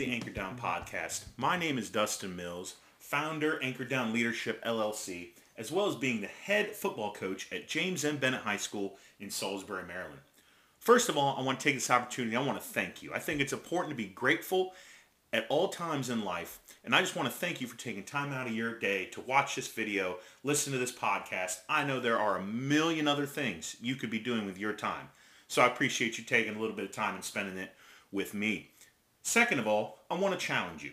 The Anchor Down podcast. My name is Dustin Mills, founder Anchor Down Leadership LLC, as well as being the head football coach at James M. Bennett High School in Salisbury, Maryland. First of all, I want to take this opportunity. I want to thank you. I think it's important to be grateful at all times in life. And I just want to thank you for taking time out of your day to watch this video, listen to this podcast. I know there are a million other things you could be doing with your time. So I appreciate you taking a little bit of time and spending it with me. Second of all, I want to challenge you.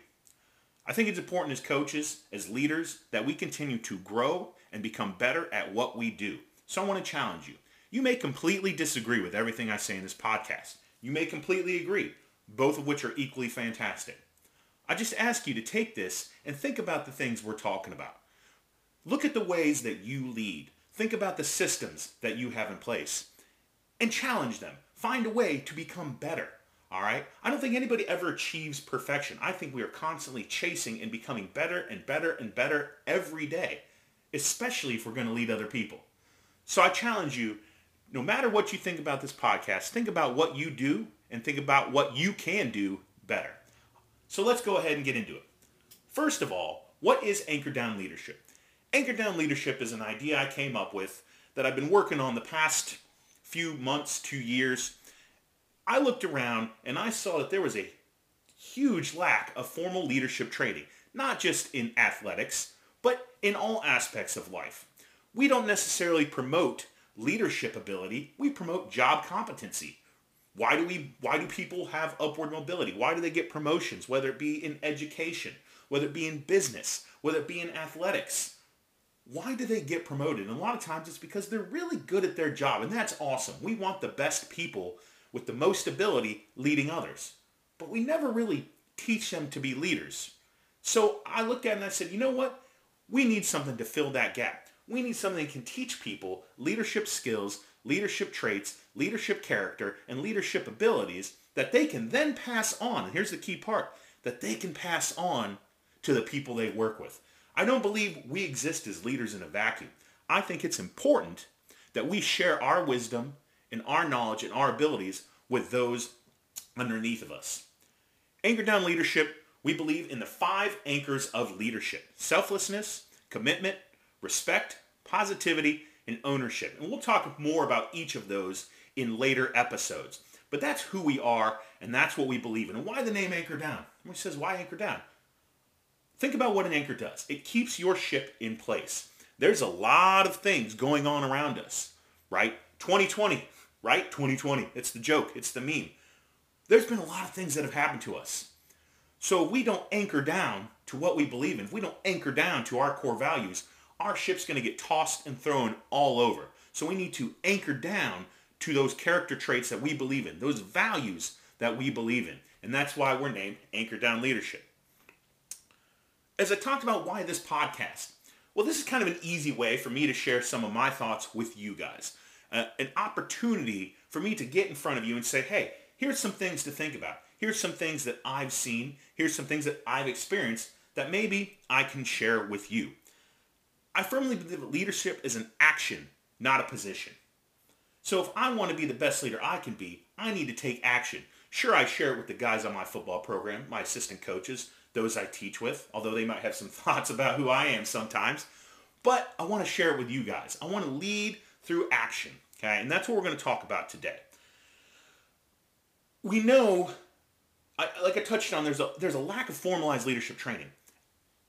I think it's important as coaches, as leaders, that we continue to grow and become better at what we do. So I want to challenge you. You may completely disagree with everything I say in this podcast. You may completely agree, both of which are equally fantastic. I just ask you to take this and think about the things we're talking about. Look at the ways that you lead. Think about the systems that you have in place and challenge them. Find a way to become better. All right? I don't think anybody ever achieves perfection. I think we are constantly chasing and becoming better and better and better every day, especially if we're going to lead other people. So I challenge you, no matter what you think about this podcast, think about what you do and think about what you can do better. So let's go ahead and get into it. First of all, what is Anchor Down Leadership? Anchor Down Leadership is an idea I came up with that I've been working on the past few months, two years, I looked around and I saw that there was a huge lack of formal leadership training, not just in athletics, but in all aspects of life. We don't necessarily promote leadership ability, we promote job competency. Why do we why do people have upward mobility? Why do they get promotions, whether it be in education, whether it be in business, whether it be in athletics? Why do they get promoted? And a lot of times it's because they're really good at their job, and that's awesome. We want the best people with the most ability leading others. But we never really teach them to be leaders. So I looked at it and I said, you know what? We need something to fill that gap. We need something that can teach people leadership skills, leadership traits, leadership character, and leadership abilities that they can then pass on. And here's the key part, that they can pass on to the people they work with. I don't believe we exist as leaders in a vacuum. I think it's important that we share our wisdom, and our knowledge and our abilities with those underneath of us. Anchor Down Leadership, we believe in the five anchors of leadership. Selflessness, commitment, respect, positivity, and ownership. And we'll talk more about each of those in later episodes. But that's who we are, and that's what we believe in. And why the name Anchor Down? He says, why Anchor Down? Think about what an anchor does. It keeps your ship in place. There's a lot of things going on around us, right? 2020, right? 2020. It's the joke. It's the meme. There's been a lot of things that have happened to us. So if we don't anchor down to what we believe in, if we don't anchor down to our core values, our ship's going to get tossed and thrown all over. So we need to anchor down to those character traits that we believe in, those values that we believe in. And that's why we're named Anchor Down Leadership. As I talked about why this podcast, well, this is kind of an easy way for me to share some of my thoughts with you guys uh, an opportunity for me to get in front of you and say, hey, here's some things to think about. Here's some things that I've seen. Here's some things that I've experienced that maybe I can share with you. I firmly believe that leadership is an action, not a position. So if I want to be the best leader I can be, I need to take action. Sure, I share it with the guys on my football program, my assistant coaches, those I teach with, although they might have some thoughts about who I am sometimes. But I want to share it with you guys. I want to lead through action. Okay, and that's what we're going to talk about today. We know, I, like I touched on, there's a there's a lack of formalized leadership training.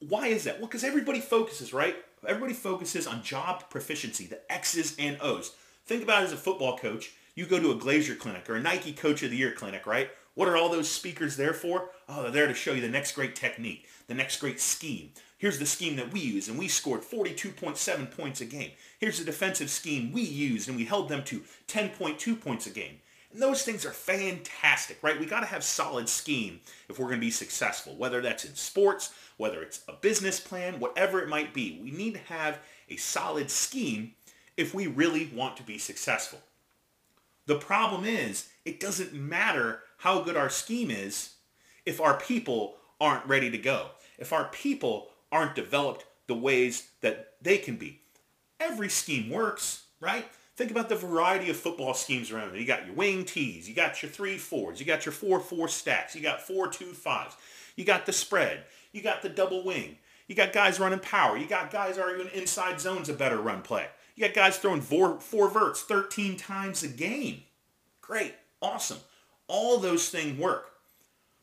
Why is that? Well, because everybody focuses, right? Everybody focuses on job proficiency, the X's and O's. Think about it as a football coach. You go to a Glazier clinic or a Nike Coach of the Year clinic, right? What are all those speakers there for? Oh, they're there to show you the next great technique, the next great scheme, Here's the scheme that we use, and we scored 42.7 points a game. Here's the defensive scheme we used, and we held them to 10.2 points a game. And those things are fantastic, right? We got to have solid scheme if we're going to be successful, whether that's in sports, whether it's a business plan, whatever it might be. We need to have a solid scheme if we really want to be successful. The problem is, it doesn't matter how good our scheme is if our people aren't ready to go. If our people aren't developed the ways that they can be. Every scheme works, right? Think about the variety of football schemes around. You got your wing tees, you got your three fours, you got your four four stacks, you got four two fives, you got the spread, you got the double wing, you got guys running power, you got guys arguing inside zones a better run play. You got guys throwing four, four verts 13 times a game. Great, awesome. All those things work.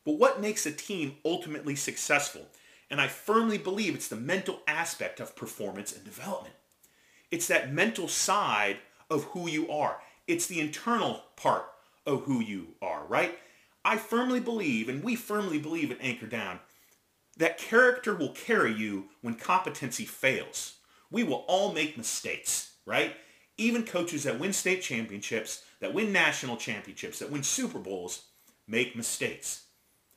But what makes a team ultimately successful? And I firmly believe it's the mental aspect of performance and development. It's that mental side of who you are. It's the internal part of who you are, right? I firmly believe, and we firmly believe at Anchor Down, that character will carry you when competency fails. We will all make mistakes, right? Even coaches that win state championships, that win national championships, that win Super Bowls, make mistakes.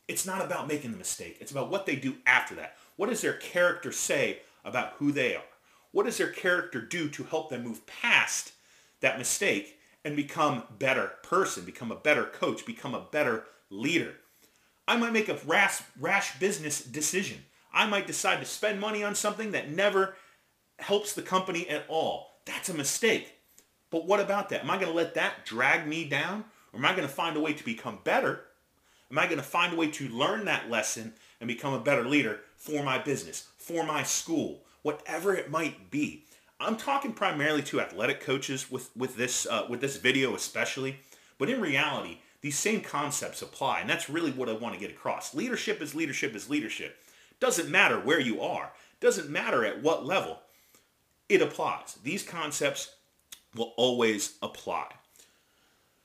It's not about making the mistake. It's about what they do after that. What does their character say about who they are? What does their character do to help them move past that mistake and become better person, become a better coach, become a better leader. I might make a rash, rash business decision. I might decide to spend money on something that never helps the company at all. That's a mistake. But what about that? Am I going to let that drag me down? Or am I going to find a way to become better? Am I going to find a way to learn that lesson and become a better leader for my business, for my school, whatever it might be? I'm talking primarily to athletic coaches with with this uh, with this video especially, but in reality, these same concepts apply, and that's really what I want to get across. Leadership is leadership is leadership. Doesn't matter where you are. Doesn't matter at what level. It applies. These concepts will always apply.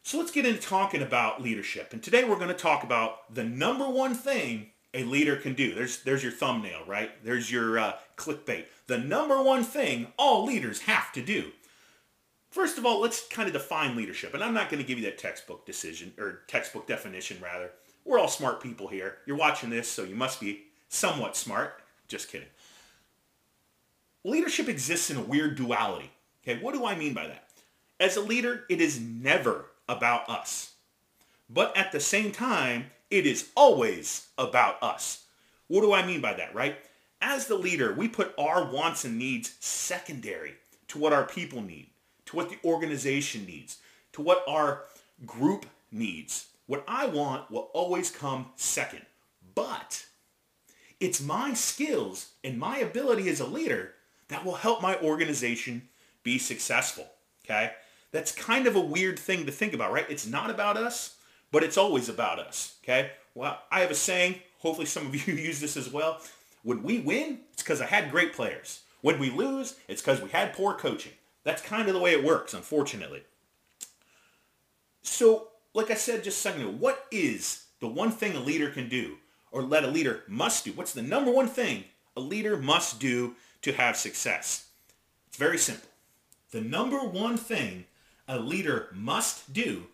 So let's get into talking about leadership. And today we're going to talk about the number one thing a leader can do. There's there's your thumbnail, right? There's your uh, clickbait. The number one thing all leaders have to do. First of all, let's kind of define leadership. And I'm not going to give you that textbook decision or textbook definition rather. We're all smart people here. You're watching this, so you must be somewhat smart. Just kidding. Leadership exists in a weird duality. Okay, what do I mean by that? As a leader, it is never about us. But at the same time, it is always about us. What do I mean by that, right? As the leader, we put our wants and needs secondary to what our people need, to what the organization needs, to what our group needs. What I want will always come second. But it's my skills and my ability as a leader that will help my organization be successful. Okay? That's kind of a weird thing to think about, right? It's not about us, but it's always about us. Okay? Well, I have a saying, hopefully some of you use this as well. When we win, it's because I had great players. When we lose, it's because we had poor coaching. That's kind of the way it works, unfortunately. So, like I said just a second ago, what is the one thing a leader can do or let a leader must do? What's the number one thing a leader must do to have success? It's very simple. The number one thing a leader must do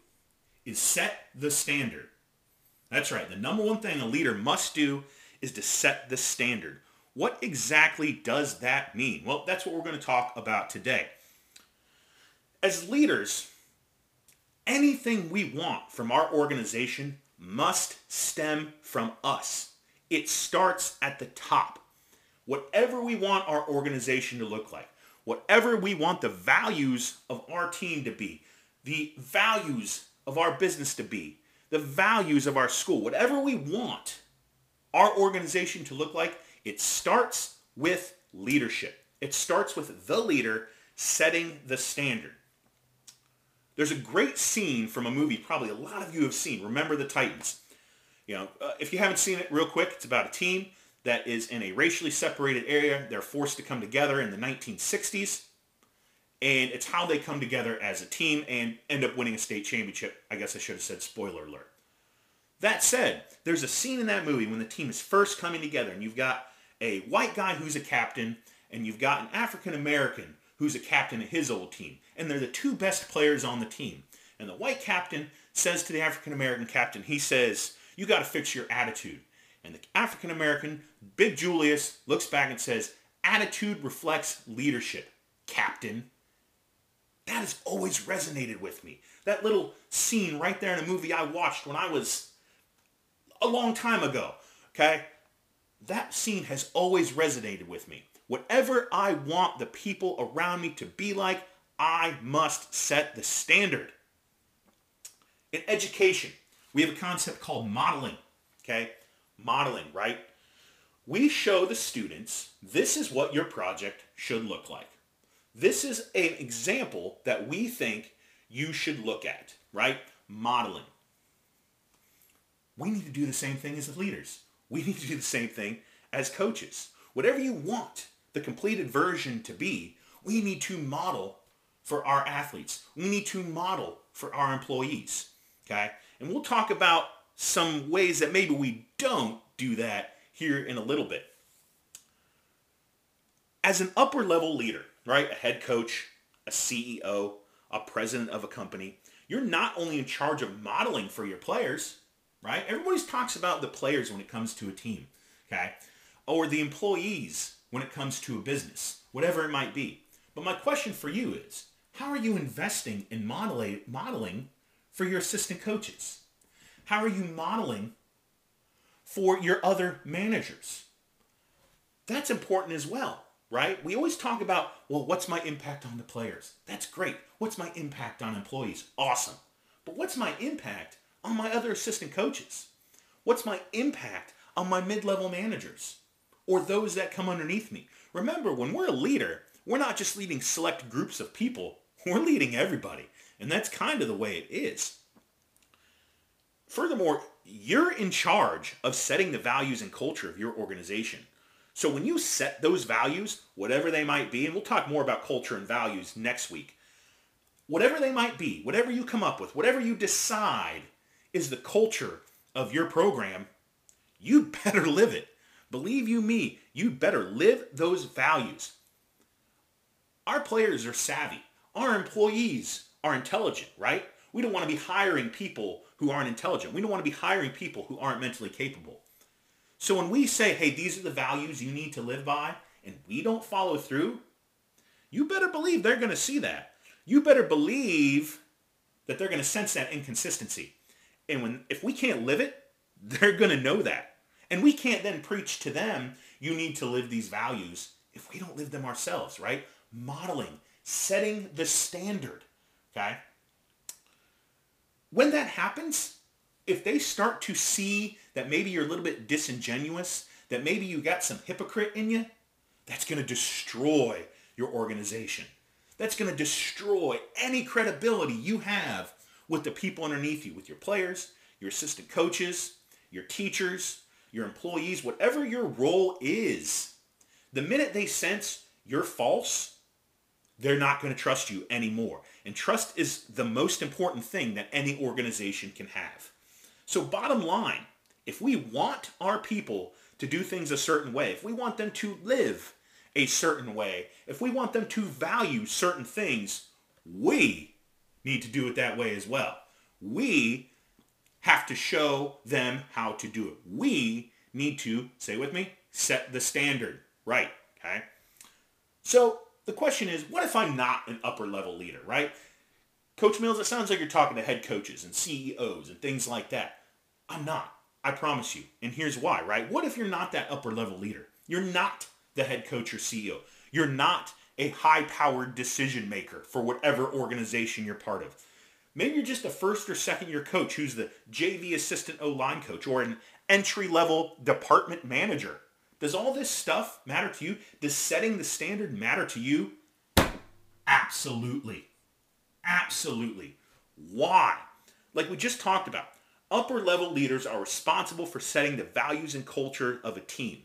is set the standard. That's right. The number one thing a leader must do is to set the standard. What exactly does that mean? Well, that's what we're going to talk about today. As leaders, anything we want from our organization must stem from us. It starts at the top. Whatever we want our organization to look like, whatever we want the values of our team to be, the values of our business to be, the values of our school, whatever we want our organization to look like, it starts with leadership. It starts with the leader setting the standard. There's a great scene from a movie probably a lot of you have seen, Remember the Titans. You know, uh, if you haven't seen it real quick, it's about a team that is in a racially separated area. They're forced to come together in the 1960s. And it's how they come together as a team and end up winning a state championship. I guess I should have said spoiler alert. That said, there's a scene in that movie when the team is first coming together and you've got a white guy who's a captain and you've got an African American who's a captain of his old team. And they're the two best players on the team. And the white captain says to the African American captain, he says, you got to fix your attitude. And the African American, Big Julius, looks back and says, attitude reflects leadership, captain. That has always resonated with me. That little scene right there in a movie I watched when I was a long time ago. Okay? That scene has always resonated with me. Whatever I want the people around me to be like, I must set the standard. In education, we have a concept called modeling. Okay? Modeling, right? We show the students this is what your project should look like. This is an example that we think you should look at, right? Modeling. We need to do the same thing as leaders. We need to do the same thing as coaches. Whatever you want the completed version to be, we need to model for our athletes. We need to model for our employees. Okay? And we'll talk about some ways that maybe we don't do that here in a little bit. As an upper level leader, right? A head coach, a CEO, a president of a company, you're not only in charge of modeling for your players, right? Everybody talks about the players when it comes to a team, okay? Or the employees when it comes to a business, whatever it might be. But my question for you is, how are you investing in modeling, for your assistant coaches? How are you modeling for your other managers? That's important as well, right? We always talk about, well, what's my impact on the players? That's great. What's my impact on employees? Awesome. But what's my impact on my other assistant coaches? What's my impact on my mid-level managers or those that come underneath me? Remember, when we're a leader, we're not just leading select groups of people. We're leading everybody. And that's kind of the way it is. Furthermore, you're in charge of setting the values and culture of your organization. So when you set those values, whatever they might be, and we'll talk more about culture and values next week, whatever they might be, whatever you come up with, whatever you decide is the culture of your program, you better live it. Believe you me, you better live those values. Our players are savvy. Our employees are intelligent, right? We don't want to be hiring people who aren't intelligent. We don't want to be hiring people who aren't mentally capable. So when we say, hey, these are the values you need to live by, and we don't follow through, you better believe they're going to see that. You better believe that they're going to sense that inconsistency. And when if we can't live it, they're going to know that. And we can't then preach to them, you need to live these values if we don't live them ourselves, right? Modeling, setting the standard, okay? When that happens, if they start to see that maybe you're a little bit disingenuous, that maybe you got some hypocrite in you, that's going to destroy your organization. That's going to destroy any credibility you have with the people underneath you, with your players, your assistant coaches, your teachers, your employees, whatever your role is. The minute they sense you're false, they're not going to trust you anymore. And trust is the most important thing that any organization can have. So bottom line, if we want our people to do things a certain way, if we want them to live a certain way, if we want them to value certain things, we need to do it that way as well. We have to show them how to do it. We need to, say with me, set the standard right, okay? So the question is, what if I'm not an upper level leader, right? Coach Mills, it sounds like you're talking to head coaches and CEOs and things like that. I'm not. I promise you. And here's why, right? What if you're not that upper level leader? You're not the head coach or CEO. You're not a high-powered decision maker for whatever organization you're part of. Maybe you're just a first or second year coach who's the JV assistant O-line coach or an entry-level department manager. Does all this stuff matter to you? Does setting the standard matter to you? Absolutely. Absolutely. Why? Like we just talked about, upper level leaders are responsible for setting the values and culture of a team.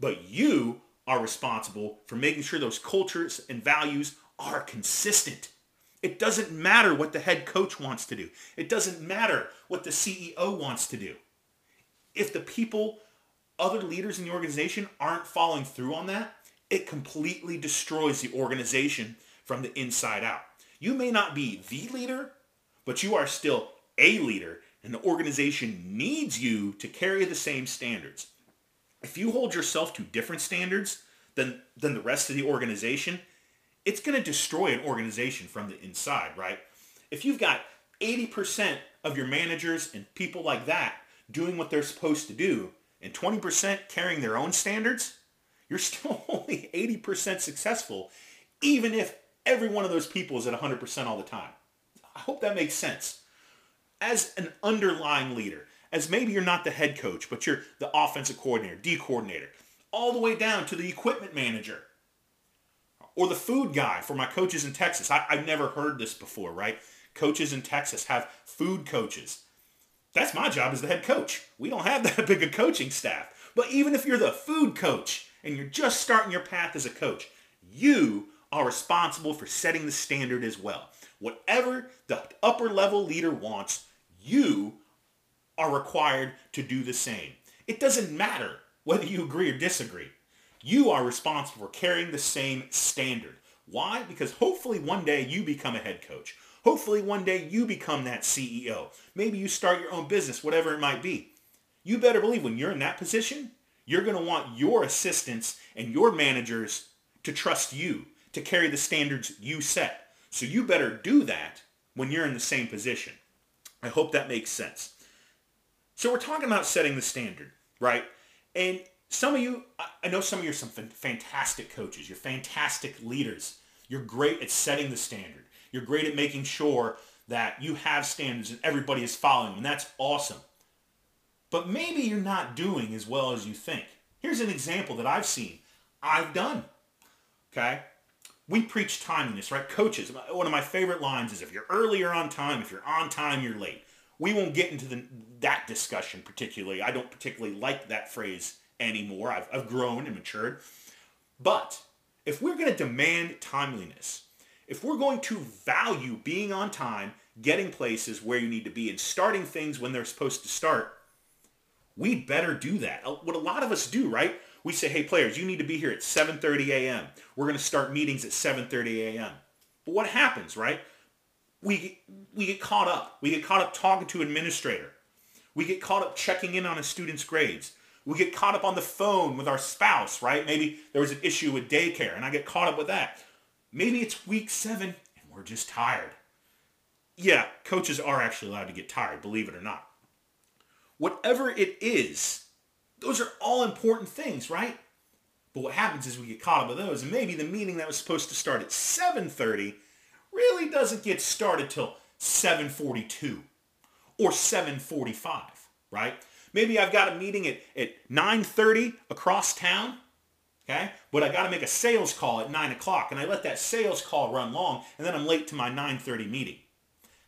But you are responsible for making sure those cultures and values are consistent. It doesn't matter what the head coach wants to do. It doesn't matter what the CEO wants to do. If the people, other leaders in the organization aren't following through on that, it completely destroys the organization from the inside out. You may not be the leader, but you are still a leader and the organization needs you to carry the same standards if you hold yourself to different standards than than the rest of the organization, it's going to destroy an organization from the inside, right? If you've got 80% of your managers and people like that doing what they're supposed to do and 20% carrying their own standards, you're still only 80% successful even if every one of those people is at 100% all the time. I hope that makes sense. As an underlying leader, as maybe you're not the head coach, but you're the offensive coordinator, D coordinator, all the way down to the equipment manager or the food guy for my coaches in Texas. I, have never heard this before, right? Coaches in Texas have food coaches. That's my job as the head coach. We don't have that big a coaching staff. But even if you're the food coach and you're just starting your path as a coach, you are responsible for setting the standard as well. Whatever the upper level leader wants, you are required to do the same. It doesn't matter whether you agree or disagree. You are responsible for carrying the same standard. Why? Because hopefully one day you become a head coach. Hopefully one day you become that CEO. Maybe you start your own business, whatever it might be. You better believe when you're in that position, you're going to want your assistants and your managers to trust you, to carry the standards you set. So you better do that when you're in the same position. I hope that makes sense. So we're talking about setting the standard, right? And some of you, I know some of you are some fantastic coaches. You're fantastic leaders. You're great at setting the standard. You're great at making sure that you have standards and everybody is following, and that's awesome. But maybe you're not doing as well as you think. Here's an example that I've seen. I've done. Okay? We preach timeliness, right? Coaches, one of my favorite lines is if you're early, you're on time. If you're on time, you're late. We won't get into the, that discussion particularly. I don't particularly like that phrase anymore. I've, I've grown and matured. But if we're going to demand timeliness, if we're going to value being on time, getting places where you need to be, and starting things when they're supposed to start, we'd better do that. Uh, what a lot of us do, right? We say, hey, players, you need to be here at 7.30 a.m. We're going to start meetings at 7.30 a.m. But what happens, right? We, we get caught up. We get caught up talking to administrator. We get caught up checking in on a student's grades. We get caught up on the phone with our spouse, right? Maybe there was an issue with daycare and I get caught up with that. Maybe it's week seven and we're just tired. Yeah, coaches are actually allowed to get tired, believe it or not. Whatever it is, those are all important things, right? But what happens is we get caught up with those, and maybe the meeting that was supposed to start at 7.30 really doesn't get started till 7.42 or 7.45, right? Maybe I've got a meeting at, at 9.30 across town, okay? But I got to make a sales call at 9 o'clock, and I let that sales call run long, and then I'm late to my 9.30 meeting.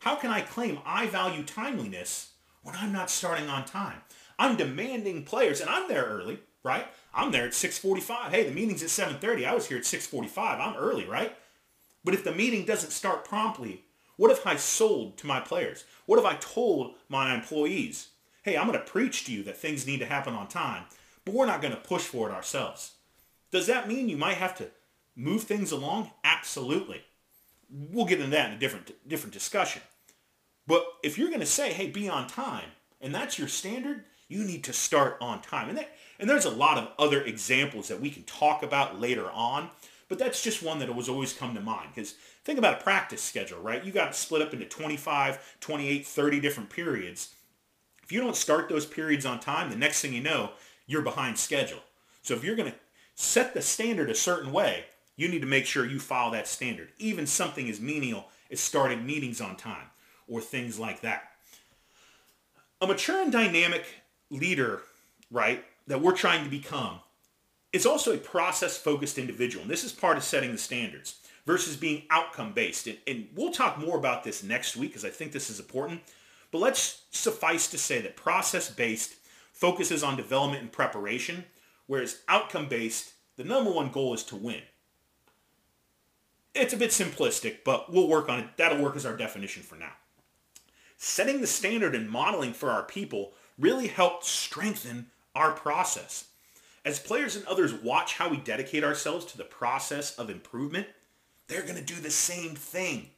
How can I claim I value timeliness when I'm not starting on time? I'm demanding players, and I'm there early, right? I'm there at 6.45. Hey, the meeting's at 7.30. I was here at 6.45. I'm early, right? But if the meeting doesn't start promptly, what if I sold to my players? What if I told my employees, hey, I'm going to preach to you that things need to happen on time, but we're not going to push for it ourselves. Does that mean you might have to move things along? Absolutely. We'll get into that in a different different discussion. But if you're going to say, hey, be on time, and that's your standard, you need to start on time. And, that, and there's a lot of other examples that we can talk about later on, but that's just one that was always come to mind. Because think about a practice schedule, right? You got to split up into 25, 28, 30 different periods if you don't start those periods on time, the next thing you know, you're behind schedule. So if you're going to set the standard a certain way, you need to make sure you follow that standard. Even something as menial as starting meetings on time or things like that. A mature and dynamic leader, right, that we're trying to become is also a process-focused individual. And this is part of setting the standards versus being outcome-based. And, and we'll talk more about this next week because I think this is important. But let's suffice to say that process-based focuses on development and preparation, whereas outcome-based, the number one goal is to win. It's a bit simplistic, but we'll work on it. That'll work as our definition for now. Setting the standard and modeling for our people really helped strengthen our process. As players and others watch how we dedicate ourselves to the process of improvement, they're going to do the same thing.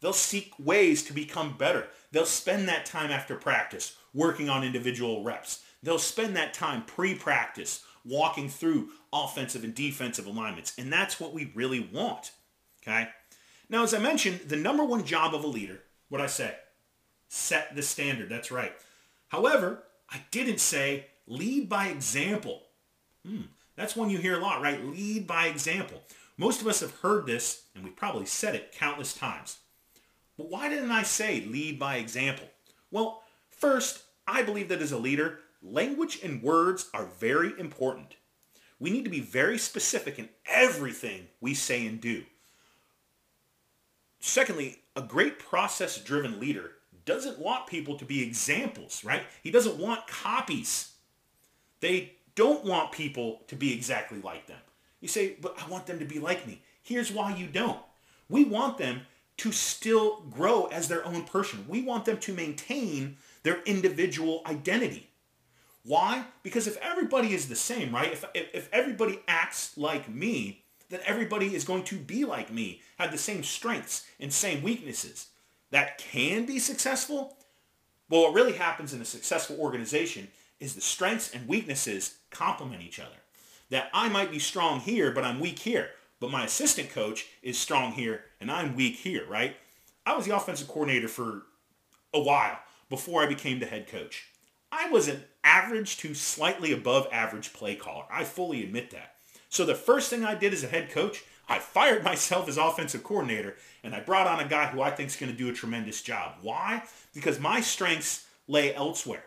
They'll seek ways to become better. They'll spend that time after practice working on individual reps. They'll spend that time pre-practice walking through offensive and defensive alignments. And that's what we really want. Okay? Now, as I mentioned, the number one job of a leader, what I say, set the standard. That's right. However, I didn't say lead by example. Hmm, that's one you hear a lot, right? Lead by example. Most of us have heard this, and we've probably said it countless times. But why didn't I say lead by example? Well, first, I believe that as a leader, language and words are very important. We need to be very specific in everything we say and do. Secondly, a great process-driven leader doesn't want people to be examples, right? He doesn't want copies. They don't want people to be exactly like them. You say, but I want them to be like me. Here's why you don't. We want them to still grow as their own person. We want them to maintain their individual identity. Why? Because if everybody is the same, right? If, if, if everybody acts like me, then everybody is going to be like me, have the same strengths and same weaknesses. That can be successful. But what really happens in a successful organization is the strengths and weaknesses complement each other. That I might be strong here, but I'm weak here. But my assistant coach is strong here and I'm weak here, right? I was the offensive coordinator for a while before I became the head coach. I was an average to slightly above average play caller. I fully admit that. So the first thing I did as a head coach, I fired myself as offensive coordinator and I brought on a guy who I think is going to do a tremendous job. Why? Because my strengths lay elsewhere.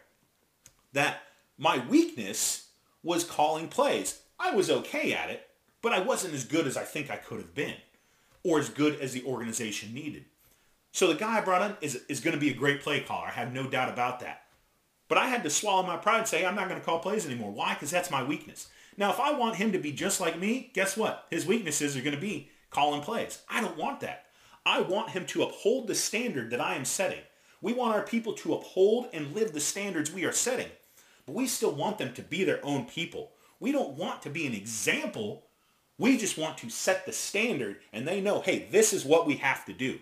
That my weakness was calling plays. I was okay at it, but I wasn't as good as I think I could have been or as good as the organization needed. So the guy I brought in is, is going to be a great play caller. I have no doubt about that. But I had to swallow my pride and say, I'm not going to call plays anymore. Why? Because that's my weakness. Now, if I want him to be just like me, guess what? His weaknesses are going to be calling plays. I don't want that. I want him to uphold the standard that I am setting. We want our people to uphold and live the standards we are setting, but we still want them to be their own people. We don't want to be an example. We just want to set the standard and they know, hey, this is what we have to do.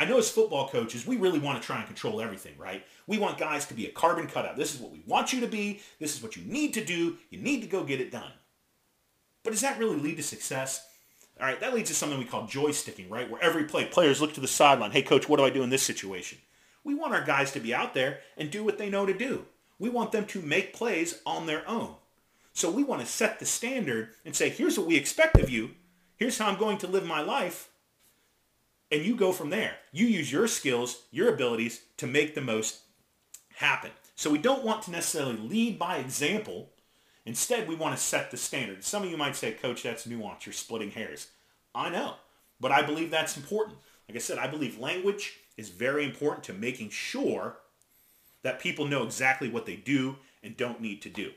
I know as football coaches, we really want to try and control everything, right? We want guys to be a carbon cutout. This is what we want you to be. This is what you need to do. You need to go get it done. But does that really lead to success? All right, that leads to something we call joysticking, right? Where every play, players look to the sideline. Hey, coach, what do I do in this situation? We want our guys to be out there and do what they know to do. We want them to make plays on their own. So we want to set the standard and say, here's what we expect of you. Here's how I'm going to live my life and you go from there. You use your skills, your abilities to make the most happen. So we don't want to necessarily lead by example. Instead, we want to set the standard. Some of you might say, Coach, that's nuance. You're splitting hairs. I know, but I believe that's important. Like I said, I believe language is very important to making sure that people know exactly what they do and don't need to do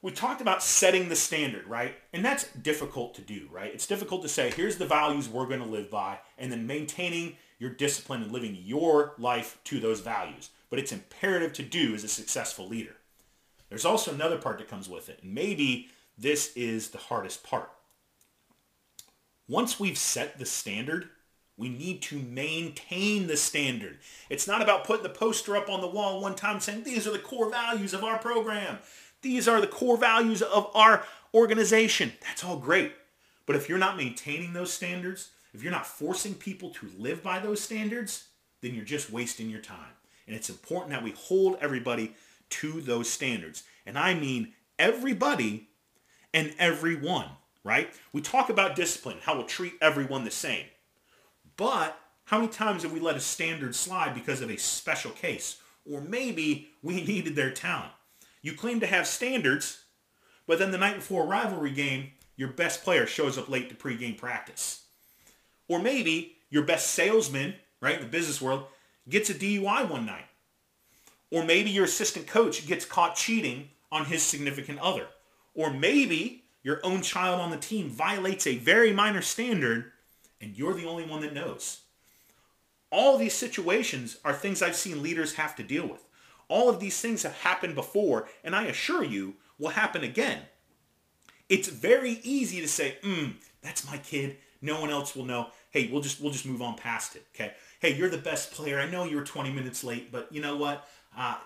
we talked about setting the standard, right? And that's difficult to do, right? It's difficult to say, here's the values we're going to live by, and then maintaining your discipline and living your life to those values. But it's imperative to do as a successful leader. There's also another part that comes with it. And maybe this is the hardest part. Once we've set the standard, we need to maintain the standard. It's not about putting the poster up on the wall one time saying, these are the core values of our program. These are the core values of our organization. That's all great. But if you're not maintaining those standards, if you're not forcing people to live by those standards, then you're just wasting your time. And it's important that we hold everybody to those standards. And I mean everybody and everyone, right? We talk about discipline, how we'll treat everyone the same. But how many times have we let a standard slide because of a special case? Or maybe we needed their talent. You claim to have standards, but then the night before a rivalry game, your best player shows up late to pregame practice. Or maybe your best salesman, right, in the business world, gets a DUI one night. Or maybe your assistant coach gets caught cheating on his significant other. Or maybe your own child on the team violates a very minor standard and you're the only one that knows. All these situations are things I've seen leaders have to deal with. All of these things have happened before, and I assure you will happen again. It's very easy to say, mm, that's my kid. No one else will know. Hey, we'll just we'll just move on past it. Okay. Hey, you're the best player. I know you were 20 minutes late, but you know what? Uh,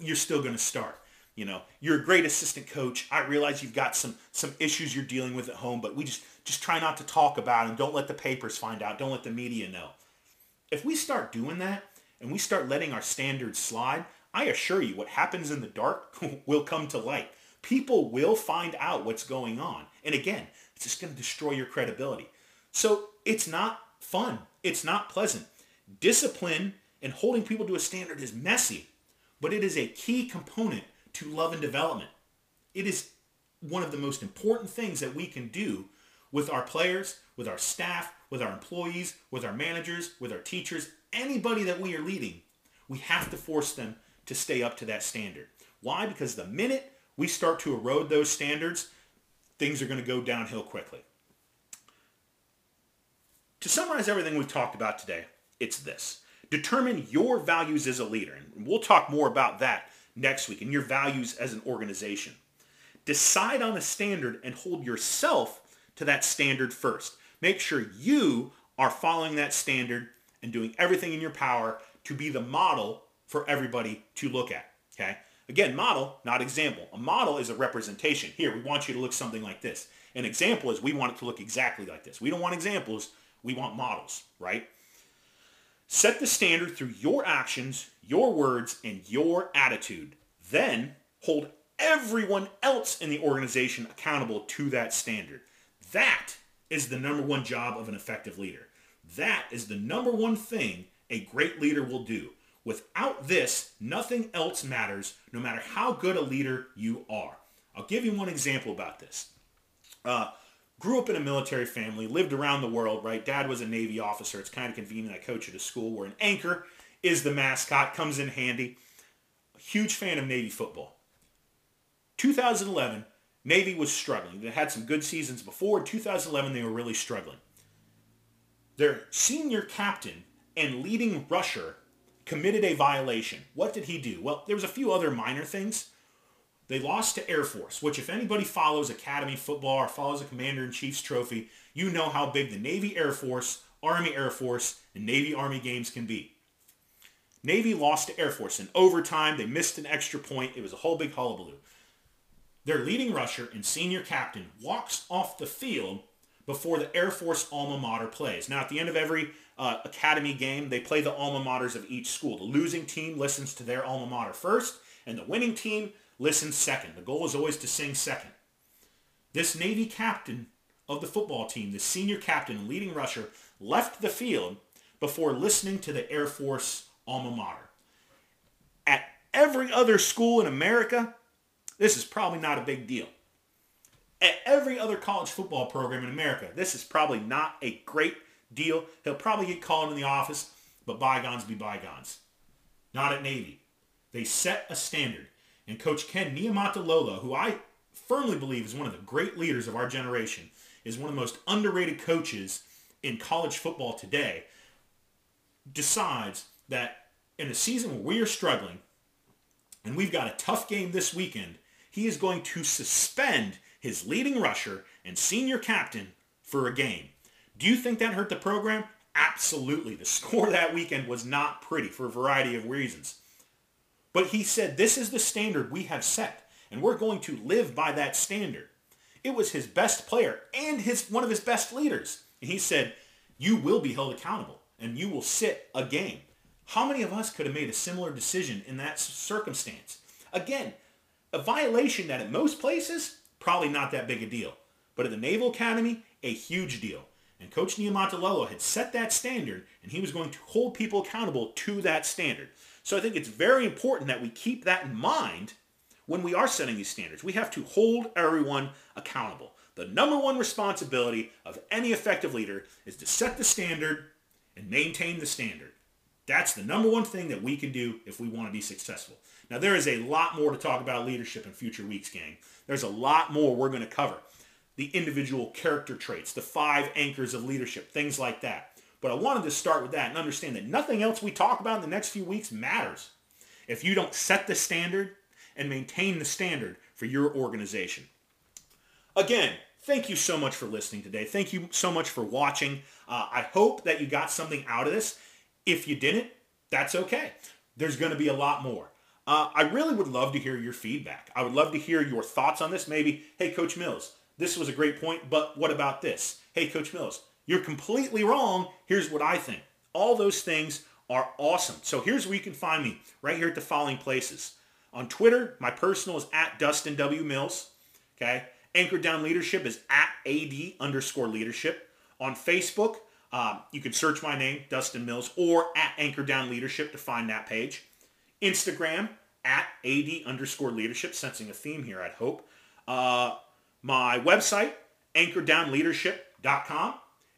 you're still going to start. You know, you're a great assistant coach. I realize you've got some some issues you're dealing with at home, but we just just try not to talk about them. Don't let the papers find out. Don't let the media know. If we start doing that and we start letting our standards slide, I assure you, what happens in the dark will come to light. People will find out what's going on. And again, It's just going to destroy your credibility. So it's not fun. It's not pleasant. Discipline and holding people to a standard is messy, but it is a key component to love and development. It is one of the most important things that we can do with our players, with our staff, with our employees, with our managers, with our teachers, anybody that we are leading. We have to force them to stay up to that standard. Why? Because the minute we start to erode those standards, things are going to go downhill quickly. To summarize everything we've talked about today, it's this. Determine your values as a leader. And we'll talk more about that next week and your values as an organization. Decide on a standard and hold yourself to that standard first. Make sure you are following that standard and doing everything in your power to be the model for everybody to look at. Okay? Again, model, not example. A model is a representation. Here, we want you to look something like this. An example is we want it to look exactly like this. We don't want examples. We want models, right? Set the standard through your actions, your words, and your attitude. Then hold everyone else in the organization accountable to that standard. That is the number one job of an effective leader. That is the number one thing a great leader will do. Without this, nothing else matters, no matter how good a leader you are. I'll give you one example about this. Uh, grew up in a military family, lived around the world, right? Dad was a Navy officer. It's kind of convenient I coach at a school where an anchor is the mascot, comes in handy. Huge fan of Navy football. 2011, Navy was struggling. They had some good seasons before. In 2011, they were really struggling. Their senior captain and leading rusher committed a violation. What did he do? Well, there was a few other minor things. They lost to Air Force, which if anybody follows Academy football or follows a Commander-in-Chief's trophy, you know how big the Navy Air Force, Army Air Force, and Navy Army games can be. Navy lost to Air Force in overtime. They missed an extra point. It was a whole big hullabaloo. Their leading rusher and senior captain walks off the field before the Air Force alma mater plays. Now, at the end of every uh, academy game, they play the alma maters of each school. The losing team listens to their alma mater first, and the winning team listens second. The goal is always to sing second. This Navy captain of the football team, the senior captain and leading rusher, left the field before listening to the Air Force alma mater. At every other school in America, this is probably not a big deal. At every other college football program in America, this is probably not a great deal. He'll probably get called in the office, but bygones be bygones. Not at Navy. They set a standard. And Coach Ken Niumatalolo, who I firmly believe is one of the great leaders of our generation, is one of the most underrated coaches in college football today, decides that in a season where we are struggling and we've got a tough game this weekend, he is going to suspend his leading rusher and senior captain for a game. Do you think that hurt the program? Absolutely. The score that weekend was not pretty for a variety of reasons. But he said, this is the standard we have set, and we're going to live by that standard. It was his best player and his one of his best leaders. And he said, you will be held accountable, and you will sit a game. How many of us could have made a similar decision in that circumstance? Again, a violation that in most places, probably not that big a deal. But at the Naval Academy, a huge deal. And Coach Niumatalolo had set that standard, and he was going to hold people accountable to that standard. So I think it's very important that we keep that in mind when we are setting these standards. We have to hold everyone accountable. The number one responsibility of any effective leader is to set the standard and maintain the standard. That's the number one thing that we can do if we want to be successful. Now, there is a lot more to talk about leadership in future weeks, gang. There's a lot more we're going to cover the individual character traits, the five anchors of leadership, things like that. But I wanted to start with that and understand that nothing else we talk about in the next few weeks matters if you don't set the standard and maintain the standard for your organization. Again, thank you so much for listening today. Thank you so much for watching. Uh, I hope that you got something out of this. If you didn't, that's okay. There's going to be a lot more. Uh, I really would love to hear your feedback. I would love to hear your thoughts on this. Maybe, hey, Coach Mills, this was a great point, but what about this? Hey, Coach Mills, you're completely wrong. Here's what I think. All those things are awesome. So here's where you can find me, right here at the following places. On Twitter, my personal is at Dustin W. Mills. Okay. Anchor Down Leadership is at AD underscore leadership. On Facebook, um, you can search my name, Dustin Mills, or at Anchor Down Leadership to find that page. Instagram, at AD underscore leadership, sensing a theme here, I'd hope. Uh, my website, anchordownleadership.com.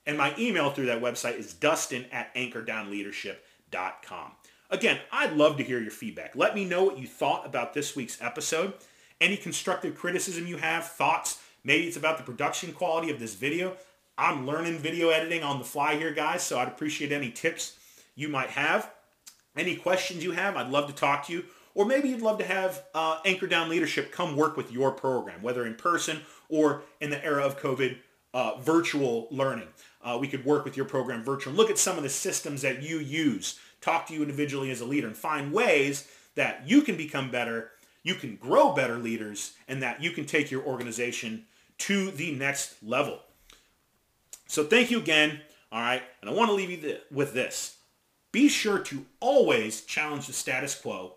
And my email through that website is dustin at anchordownleadership.com. Again, I'd love to hear your feedback. Let me know what you thought about this week's episode. Any constructive criticism you have, thoughts, maybe it's about the production quality of this video. I'm learning video editing on the fly here, guys, so I'd appreciate any tips you might have. Any questions you have, I'd love to talk to you. Or maybe you'd love to have uh, Anchor Down Leadership come work with your program, whether in person or in the era of COVID, uh, virtual learning. Uh, we could work with your program virtual. Look at some of the systems that you use. Talk to you individually as a leader and find ways that you can become better, you can grow better leaders, and that you can take your organization to the next level. So thank you again. All right. And I want to leave you th- with this. Be sure to always challenge the status quo.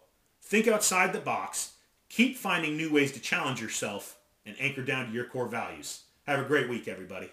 Think outside the box. Keep finding new ways to challenge yourself and anchor down to your core values. Have a great week, everybody.